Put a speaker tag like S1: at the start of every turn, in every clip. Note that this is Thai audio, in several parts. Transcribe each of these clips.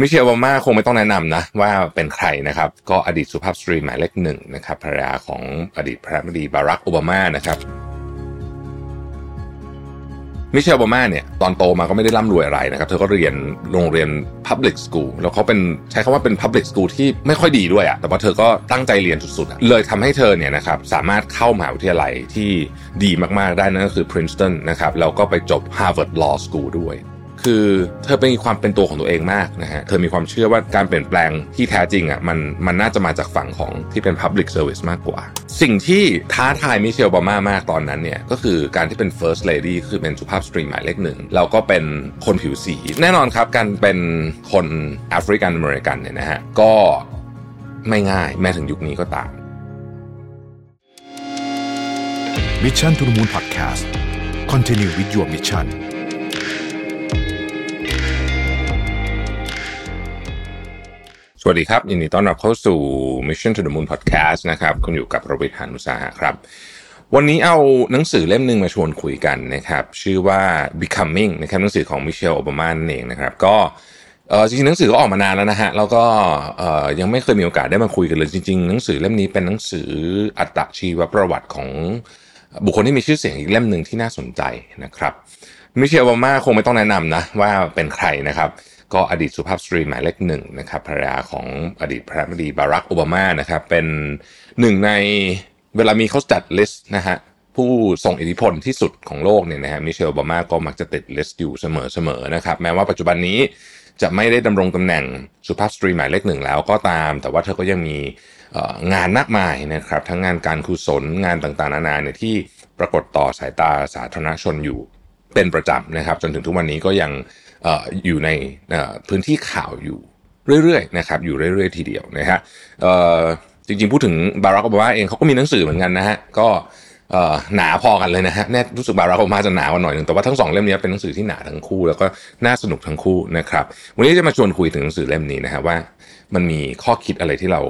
S1: มิเชลโอบามาคงไม่ต้องแนะนำนะว่าเป็นใครนะครับ ก็อดีตสุภาพสตรีหมายเลขหนึ่งนะครับภรรยาของอดีตประธานาธิบดีบารักโอบามานะครับมิเชลโอบามาเนี่ยตอนโตมาก็ไม่ได้ร่ำรวยอะไรนะครับ เธอก็เรียนโรงเรียน Public School แล้วเขาเป็นใช้คำว่าเป็น Public School ที่ไม่ค่อยดีด้วยอะแต่ว่าเธอก็ตั้งใจเรียนสุดๆ เลยทำให้เธอเนี่ยนะครับสามารถเข้ามหาวิทยาลัยที่ดีมากๆได้นั่นก็คือ Princeton นะครับแล้วก็ไปจบ Harvard Law School ด้วย คือเธอเป็นความเป็นตัวของตัวเองมากนะฮะ เธอมีความเชื่อว่าการเปลี่ยนแปลงที่แท้จริงอะมันมันน่าจะมาจากฝั่งของที่เป็น Public Service มากกว่า สิ่งที่ท้าทายมิเชลบามามากตอนนั้นเนี่ยก็คือการที่เป็น First Lady คือเป็นสุภาพสตรีหมายเลขหนึ่งแล้วก็เป็นคนผิวสี แน่นอนครับการเป็นคนแอฟริกันอเมริกันเนี่ยนะฮะก็ไม่ง่ายแม้ถึงยุคนี้ก็ตาม
S2: Mission to the Moon Podcast Continue with your mission
S1: วัสดีครับยินดีต้อนรับเข้าสู่ Mission to the Moon Podcast นะครับคุณอยู่กับประวิทยานุสาหะครับ วันนี้เอาหนังสือเล่มหนึ่งมาชวนคุยกันนะครับ ชื่อว่า Becoming นะครับหนังสือของมิเชลโอบามานั่นเองนะครับ ก็จริงๆหนังสือก็ออกมานานแล้วนะฮะแล้วก็ยังไม่เคยมีโอกาสได้มาคุยกันเลยจริง ๆ หนังสือเล่มนี้เป็นหนังสืออัตชีวประวัติของบุคคลที่มีชื่อเสียงอีกเล่มหนึ่งที่น่าสนใจนะครับมิเชลโอบามาคงไม่ต้องแนะนำนะว่าเป็นใครนะครับ ก็อดีตสุภาพสตรีหมายเลขหนึ่งนะครับภรรยาของอดีตประธานาธิบดีบารักโอบามานะครับเป็นหนึ่งในเวลามีเขาจัด list นะฮะผู้ทรงอิทธิพลที่สุดของโลกเนี่ยนะฮะมิเชลโอบามาก็มักจะติด list อยู่เสมอๆนะครับแม้ว่าปัจจุบันนี้จะไม่ได้ดำรงตำแหน่งสุภาพสตรีหมายเลขหนึ่งแล้วก็ตาม แต่ว่าเธอก็ยังมีงานมากมายนะครับ ทั้งงานการกุศลงานต่างๆ นานาเนี่ยที่ปรากฏต่อสายตาสาธารณชนอยู่เป็นประจำนะครับ จนถึงทุกวันนี้ก็ยัง อยู่ในพื้นที่ข่าวอยู่เรื่อยๆนะครับอยู่เรื่อยๆทีเดียวนะฮะจริงๆพูดถึงบารักโอบามาเองเขาก็มีหนังสือเหมือนกันนะฮะก็หนาพอกันเลยนะฮะแน่รู้สึกบารักโอบามาจะหนากว่าหน่อยนึงแต่ว่าทั้งสองเล่มนี้เป็นหนังสือที่หนาทั้งคู่ แล้วก็น่าสนุกทั้งคู่นะครับวันนี้จะมาชวนคุยถึงหนังสือเล่มนี้นะฮะว่ามันมีข้อคิดอะไรที่เรา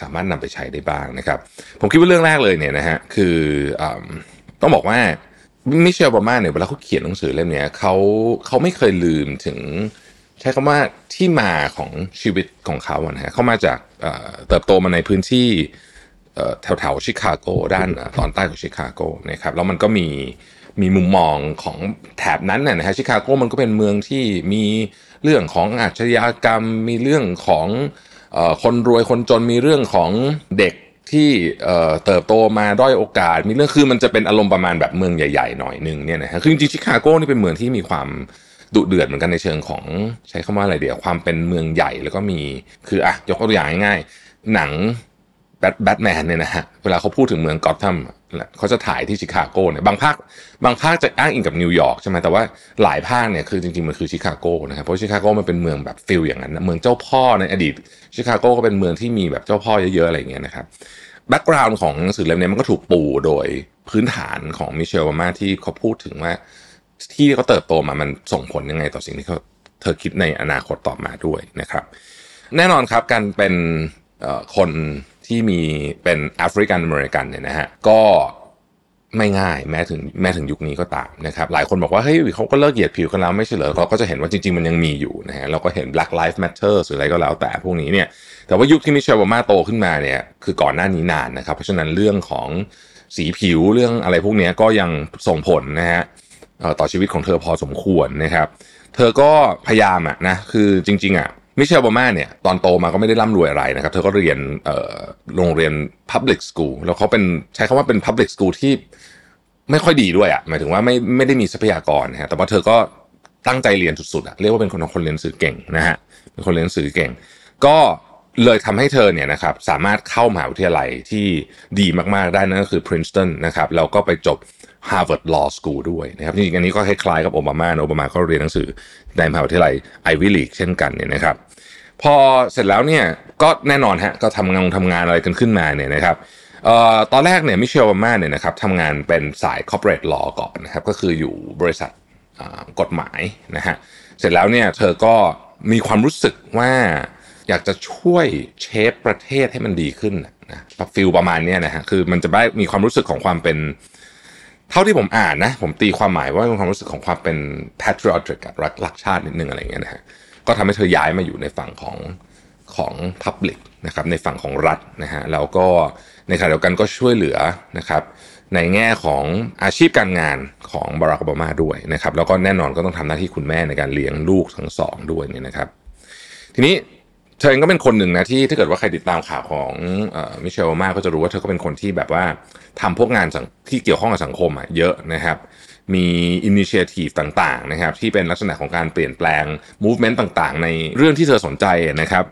S1: สามารถนำไปใช้ได้บ้างนะครับ ผมคิดว่าเรื่องแรกเลยเนี่ยนะฮะคือต้องบอกว่า มิเชลบามาเนี่ยเวลาเขาเขียนหนังสือเล่มนี้เขาเขาไม่เคยลืมถึง ใช้คำว่าที่มาของชีวิตของเขานะฮะเขามาจากเติบโตมาในพื้นที่แถวแถวชิคาโกด้านตอนใต้ของชิคาโกนะครับแล้วมันก็มีมีมุมมองของแถบนั้นนะฮะชิคาโกมันก็เป็นเมืองที่มีเรื่องของอาชญากรรม มีเรื่องของคนรวยคนจนมีเรื่องของเด็ก ที่เติบโตมาด้อยโอกาส มีเรื่องคือมันจะเป็นอารมณ์ประมาณแบบเมืองใหญ่ๆหน่อยนึงเนี่ยนะฮะคือจริงๆชิคาโกนี่เป็นเมืองที่มีความดุเดือดเหมือนกันในเชิงของใช้คำว่าอะไรเดียวความเป็นเมืองใหญ่แล้วก็มีคืออะยกตัวอย่างง่ายๆหนังแบทแบทแมนเนี่ยนะฮะเวลาเขาพูดถึงเมืองกอตทัมเขาจะถ่ายที่ชิคาโกเนี่ยบางภาคบางภาคจะอ้างอิงกับนิวยอร์กใช่ไหมแต่ว่าหลายภาคเนี่ยคือจริงๆมันคือชิคาโกนะครับเพราะชิคาโกมันเป็นเมืองแบบ feel อย่างนั้นเมืองเจ้าพ่อในอดีตชิคาโกก็เป็นเมืองที่มีแบบเจ้าพ่อเยอะๆอะไรอย่างเงี้ยนะครับ background ของหนังสือเล่มนี้มันก็ถูกปูโดยพื้นฐานของมิเชลโอบามาที่เขาพูดถึงว่า ที่เขาเติบโตมามันส่งผลยังไงต่อสิ่งที่เขาเธอคิดในอนาคตต่อมาด้วยนะครับ แน่นอนครับการเป็นคน ที่มีเป็นแอฟริกันอเมริกันเนี่ยนะฮะก็ไม่ง่ายแม้ถึงแม้ถึงยุคนี้ก็ตามนะครับหลายคนบอกว่าเฮ้ยเขาก็เลิกเหยียดผิวกันแล้วไม่ใช่เหรอเราก็จะเห็นว่าจริงๆมันยังมีอยู่นะฮะเราก็เห็น Black Lives Matter หรืออะไรก็แล้วแต่พวกนี้เนี่ยแต่ว่ายุคที่มิเชลโอบามาโตขึ้นมาเนี่ยคือก่อนหน้านี้นานนะครับเพราะฉะนั้นเรื่องของสีผิวเรื่องอะไรพวกนี้ก็ยังส่งผลนะฮะต่อชีวิตของเธอพอสมควรนะครับ เธอก็พยายามอะนะคือจริงๆอะ มิเชลโอบามาเนี่ยตอนโตมาก็ไม่ได้ร่ำรวยอะไรนะครับ เธอก็เรียนโรงเรียน Public School แล้วเขาเป็นใช้คำว่าเป็น Public School ที่ไม่ค่อยดีด้วยอะหมายถึงว่าไม่ไม่ได้มีทรัพยากรนะฮะแต่ว่าเธอก็ตั้งใจเรียนสุดๆอะเรียกว่าเป็นคนคนเรียนสื่อเก่งนะฮะเป็นคนเรียนสื่อเก่ง ก็เลยทำให้เธอเนี่ยนะครับสามารถเข้ามหาวิทยาลัยที่ดีมากๆได้นั่นก็คือ Princeton นะครับแล้วก็ไปจบ Harvard Law School ด้วยนะครับจริงๆอันนี้ก็คล้ายๆกับโอบามาโอบามาก็เรียนหนังสือในมหาวิทยาลัย Ivy League เช่นกันเนี่ยนะครับ พอเสร็จแล้วเนี่ยก็แน่นอนฮะก็ทำงานทำงานอะไรกันขึ้นมาเนี่ยนะครับออตอนแรกเนี่ยมิเชลโอบามาเนี่ยนะครับทำงานเป็นสาย corporate law ก่อนนะครับก็คืออยู่บริษัทกฎหมายนะฮะเสร็จแล้วเนี่ยเธอก็มีความรู้สึกว่าอยากจะช่วยเชฟประเทศให้มันดีขึ้นนะฟิลประมาณนี้นะฮะคือมันจะได้มีความรู้สึกของความเป็น เท่าที่ผมอ่านนะ ผมตีความหมายว่าเป็นความรู้สึกของความเป็น patriotic รักรักชาตินิดนึงอะไรเงี้ยนะฮะก็ทำให้เธอย้ายมาอยู่ในฝั่งของของ Public นะครับในฝั่งของรัฐนะฮะแล้วก็ในขณะเดียวกันก็ช่วยเหลือนะครับในแง่ของอาชีพการงานของบารักโอบามาด้วยนะครับแล้วก็แน่นอนก็ต้องทำหน้าที่คุณแม่ในการเลี้ยงลูกทั้งสองด้วยเนี่ยนะครับ ทีนี้ เธอเองก็เป็นคนหนึ่งนะที่ถ้าเกิดว่าใครติดตามข่าวของมิเชลมาก็จะรู้ว่าเธอก็เป็นคนที่แบบว่าทำพวกงานที่เกี่ยวข้องกับสังคมอะเยอะนะครับ มีอินิเชทีฟต่างๆนะครับ ที่เป็นลักษณะของการเปลี่ยนแปลงมูฟเมนต์ต่างๆ ในเรื่องที่เธอสนใจนะครับ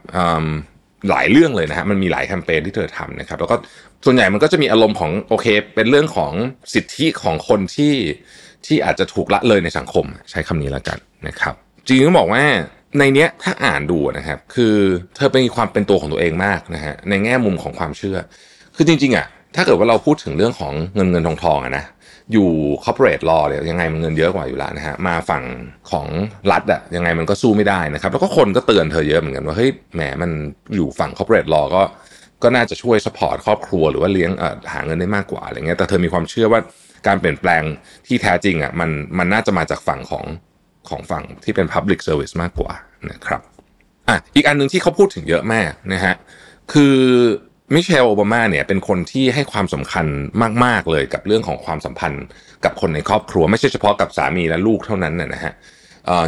S1: หลายเรื่องเลยนะฮะมันมีหลายแคมเปญที่เธอทำนะครับ แล้วก็ส่วนใหญ่มันก็จะมีอารมณ์ของโอเค เป็นเรื่องของสิทธิของคนที่ที่อาจจะถูกละเลยในสังคม ใช้คำนี้แล้วกันนะครับจริงๆต้องบอกว่า ในเนี้ยถ้าอ่านดูนะครับ คือเธอเป็นความเป็นตัวของตัวเองมากนะฮะในแง่มุมของความเชื่อ คือจริงๆอะถ้าเกิดว่าเราพูดถึงเรื่องของเงินเงินทองทองอะนะอยู่ corporate law เนี่ยยังไงมันเงินเยอะกว่าอยู่แล้วนะฮะมาฝั่งของรัฐอะยังไงมันก็สู้ไม่ได้นะครับ แล้วก็คนก็เตือนเธอเยอะเหมือนกันว่าเฮ้ยแหมมันอยู่ฝั่ง corporate law ก็ก็น่าจะช่วยสปอร์ตครอบครัวหรือว่าเลี้ยงหาเงินได้มากกว่าอะไรเงี้ยแต่เธอมีความเชื่อว่าการเปลี่ยนแปลงที่แท้จริงอะมันมันน่าจะมาจากฝั่งของ ของฝั่งที่เป็น Public Service มากกว่านะครับอะอีกอันหนึ่งที่เขาพูดถึงเยอะมากนะฮะคือมิเชลโอบามาเนี่ยเป็นคนที่ให้ความสำคัญมาก ๆ เลยกับเรื่องของความสัมพันธ์กับคนในครอบครัว ไม่ใช่เฉพาะกับสามีและลูกเท่านั้นนะฮะ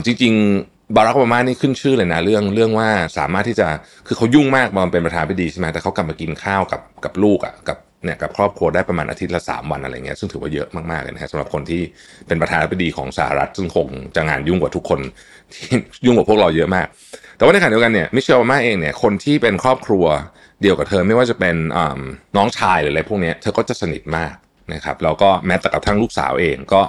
S1: จริง ๆ บารักโอบามานี่ขึ้นชื่อเลยนะเรื่องเรื่องว่าสามารถที่จะคือเขายุ่งมากมาเป็นประธานพิธีใช่ไหมแต่เขากลับมากินข้าวกับกับลูกอะ่ะกับ เนี่ยกับครอบครัวได้ประมาณอาทิตย์ละสามวันอะไรเงี้ยซึ่งถือว่าเยอะมากๆเลยนะฮะสำหรับคนที่เป็นประธานาธิบดีของสหรัฐซึ่งคงจะงานยุ่งกว่าทุกคนที่ยุ่งกว่าพวกเราเยอะมาก แต่ว่าในขณะเดียวกันเนี่ยมิเชลเบามาเองเนี่ยคนที่เป็นครอบครัวเดียวกับเธอไม่ว่าจะเป็นน้องชายหรืออะไรพวกนี้เธอก็จะสนิทมากนะครับแล้วก็แม้แต่กับทั้งลูกสาวเองก็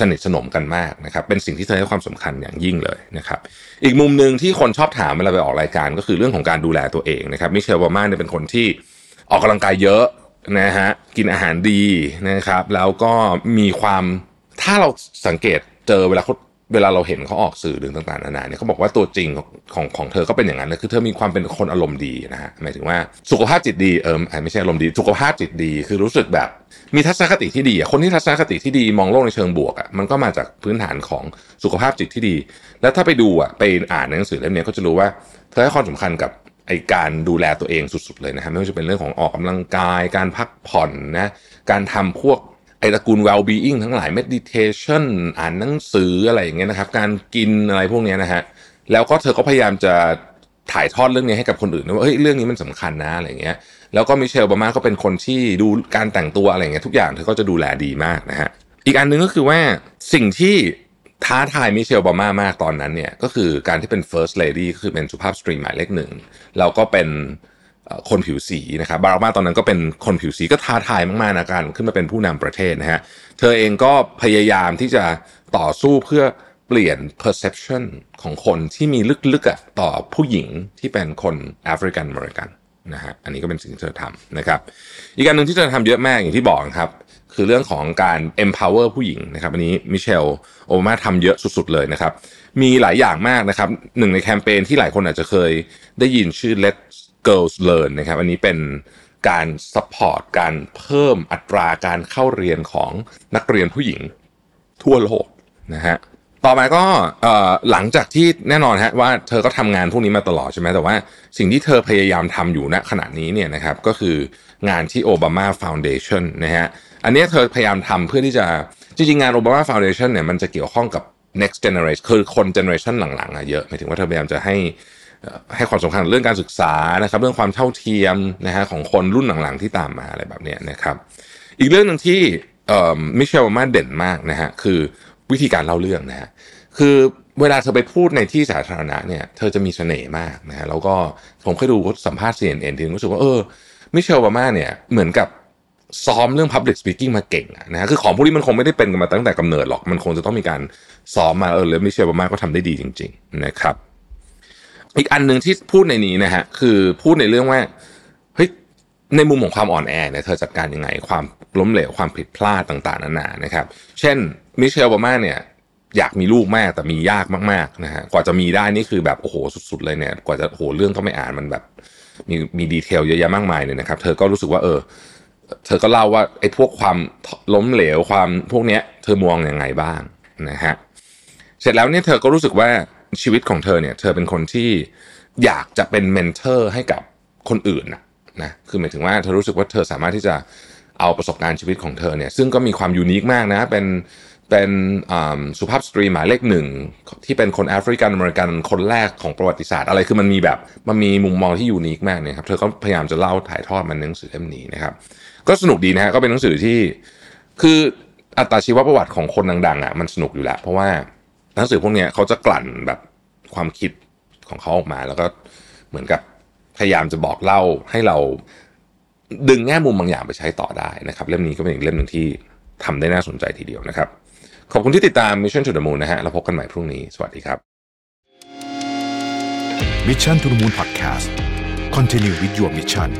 S1: สนิทสนมกันมากนะครับเป็นสิ่งที่เธอให้ความสำคัญอย่างยิ่งเลยนะครับอีกมุมหนึ่งที่คนชอบถามเวลาไปออกรายการก็คือเรื่องของการดูแลตัวเองนะครับมิเชลบามาเนี่ยเป็นคนที่ออกกำลังกายเยอะ นะฮะกินอาหารดีนะครับ แล้วก็มีความถ้าเราสังเกตเจอเวลาเขาเวลาเราเห็นเขาออกสื่อเรื่องต่างๆนานาเนี่ยเขาบอกว่าตัวจริงของของเธอก็เป็นอย่างนั้นเลยคือเธอมีความเป็นคนอารมณ์ดีนะฮะหมายถึงว่าสุขภาพจิตดีเออไม่ใช่อารมณ์ดี สุขภาพจิตดีคือรู้สึกแบบ มีทัศนคติที่ดีคนที่ทัศนคติที่ดีมองโลกในเชิงบวกอะมันก็มาจากพื้นฐานของสุขภาพจิตที่ดี แล้วถ้าไปดูอะไปอ่านหนังสือเล่มนี้ก็จะรู้ว่า เธอให้ความสำคัญกับ ไอการดูแลตัวเองสุดๆเลยนะครับไม่ว่าจะเป็นเรื่องของออกกำลังกาย การพักผ่อนนะการทำพวกไอตระกูล well being ทั้งหลาย meditation อ่านหนังสืออะไรอย่างเงี้ยนะครับ การกินอะไรพวกนี้นะฮะแล้วก็เธอก็พยายามจะถ่ายทอดเรื่องนี้ให้กับคนอื่นว่าเฮ้ยเรื่องนี้มันสำคัญนะอะไรเงี้ยแล้วก็มิเชลบามาก็เป็นคนที่ดูการแต่งตัวอะไรเงี้ยทุกอย่างเธอก็จะดูแลดีมากนะฮะอีกอันนึงก็คือว่าสิ่งที่ ท้าทายมิเชลบามามากตอนนั้นเนี่ยก็คือการที่เป็น first lady ก็คือเป็นสุภาพสตรีหมายเลขหนึ่งแล้วก็เป็นคนผิวสีนะครับบารักมาตอนนั้นก็เป็นคนผิวสีก็ท้าทายมากๆนะการขึ้นมาเป็นผู้นำประเทศนะฮะเธอเองก็พยายามที่จะต่อสู้เพื่อเปลี่ยน perception ของคนที่มีลึกๆอะต่อผู้หญิงที่เป็นคนแอฟริกันอเมริกันนะฮะอันนี้ก็เป็นสิ่งที่เธอทำนะครับ อีกการหนึ่งที่เธอทำเยอะมากอย่างที่บอกครับ คือเรื่องของการ empower ผู้หญิงนะครับอันนี้มิเชลโอบามาทำเยอะสุดๆเลยนะครับ มีหลายอย่างมากนะครับหนึ่งในแคมเปญที่หลายคนอาจจะเคยได้ยินชื่อ Let Girls Learn นะครับอันนี้เป็นการ support การเพิ่มอัตราการเข้าเรียนของนักเรียนผู้หญิงทั่วโลกนะฮะต่อมาก็หลังจากที่แน่นอนฮะว่าเธอก็ทำงานพวกนี้มาตลอดใช่ไหมแต่ว่าสิ่งที่เธอพยายามทำอยู่ณขณะนี้เนี่ยนะครับก็คืองานที่ Obama Foundation นะฮะ อันนี้เธอพยายามทำเพื่อที่จะจริงๆงาน Obama Foundation เนี่ยมันจะเกี่ยวข้องกับ next generation คือคน generation หลังๆอะเยอะหมายถึงว่าเธอพยายามจะให้ให้ความสำคัญเรื่องการศึกษานะครับเรื่องความเท่าเทียมนะฮะของคนรุ่นหลังๆที่ตามมาอะไรแบบนี้นะครับ อีกเรื่องหนึ่งที่มิเชลมาเด่นมากนะฮะคือวิธีการเล่าเรื่องนะฮะคือเวลาเธอไปพูดในที่สาธารณะเนี่ยเธอจะมีเสน่ห์มากนะฮะแล้วก็ผมเคยดูสัมภาษณ์ CNN ทีนึงรู้สึกว่าเออมิเชลบามาเนี่ยเหมือนกับ ซ้อมเรื่อง Public Speaking มาเก่งนะฮะคือของพวกนี้มันคงไม่ได้เป็นกันมาตั้งแต่กำเนิดหรอก มันคงจะต้องมีการซ้อมมาเออแล้วมิเชลบามาก็ทำได้ดีจริง ๆ นะครับ อีกอันหนึ่งที่พูดในนี้นะฮะคือพูดในเรื่องว่าเฮ้ยในมุมของความอ่อนแอเนี่ยเธอจัดการยังไง ความล้มเหลวความผิดพลาดต่างๆนานานะครับ เช่นมิเชลบามาเนี่ยอยากมีลูกแม่แต่มียากมากๆนะฮะกว่าจะมีได้นี่คือแบบโอ้โหสุด ๆ เลยเนี่ย กว่าจะโอ้โหเรื่องก็ไม่อ่านมันแบบมีมี detail เยอะแยะมากมายเลยนะครับ เธอก็รู้สึกว่าเออ เธอก็เล่าว่าไอ้พวกความล้มเหลวความพวกเนี้ย เธอมองอยังไงบ้างนะฮะเสร็จแล้วเนี่ยเธอก็รู้สึกว่าชีวิตของเธอเนี่ย เธอเป็นคนที่อยากจะเป็น mentor ให้กับคนอื่นนะนะคือหมายถึงว่าเธอรู้สึกว่าเธอสามารถที่จะเอาประสบการณ์ชีวิตของเธอเนี่ย ซึ่งก็มีความ unique มากนะ เป็น เป็นสุภาพสตรีหมายเลขหนึ่งที่เป็นคนแอฟริกันอเมริกันคนแรกของประวัติศาสตร์อะไรคือมันมีแบบมันมีมุมมองที่ยูนิคมากเนี่ยครับเธอก็พยายามจะเล่าถ่ายทอดมันในหนังสือเล่มนี้นะครับ ก็สนุกดีนะฮะก็เป็นหนังสือที่คืออัตชีวประวัติของคนดังๆอะมันสนุกอยู่แล้วเพราะว่าหนังสือพวกเนี้ยเขาจะกลั่นแบบความคิดของเขาออกมา แล้วก็เหมือนกับพยายามจะบอกเล่าให้เราดึงแง่มุมบางอย่างไปใช้ต่อได้นะครับ เล่มนี้ก็เป็นอีกเล่มหนึ่งที่ทำได้น่าสนใจทีเดียวนะครับ ขอบคุณที่ติดตาม Mission to the Moon นะฮะเราพบกันใหม่พรุ่งนี้ สวัสดีครับ
S2: Mission to the Moon Podcast Continue with your mission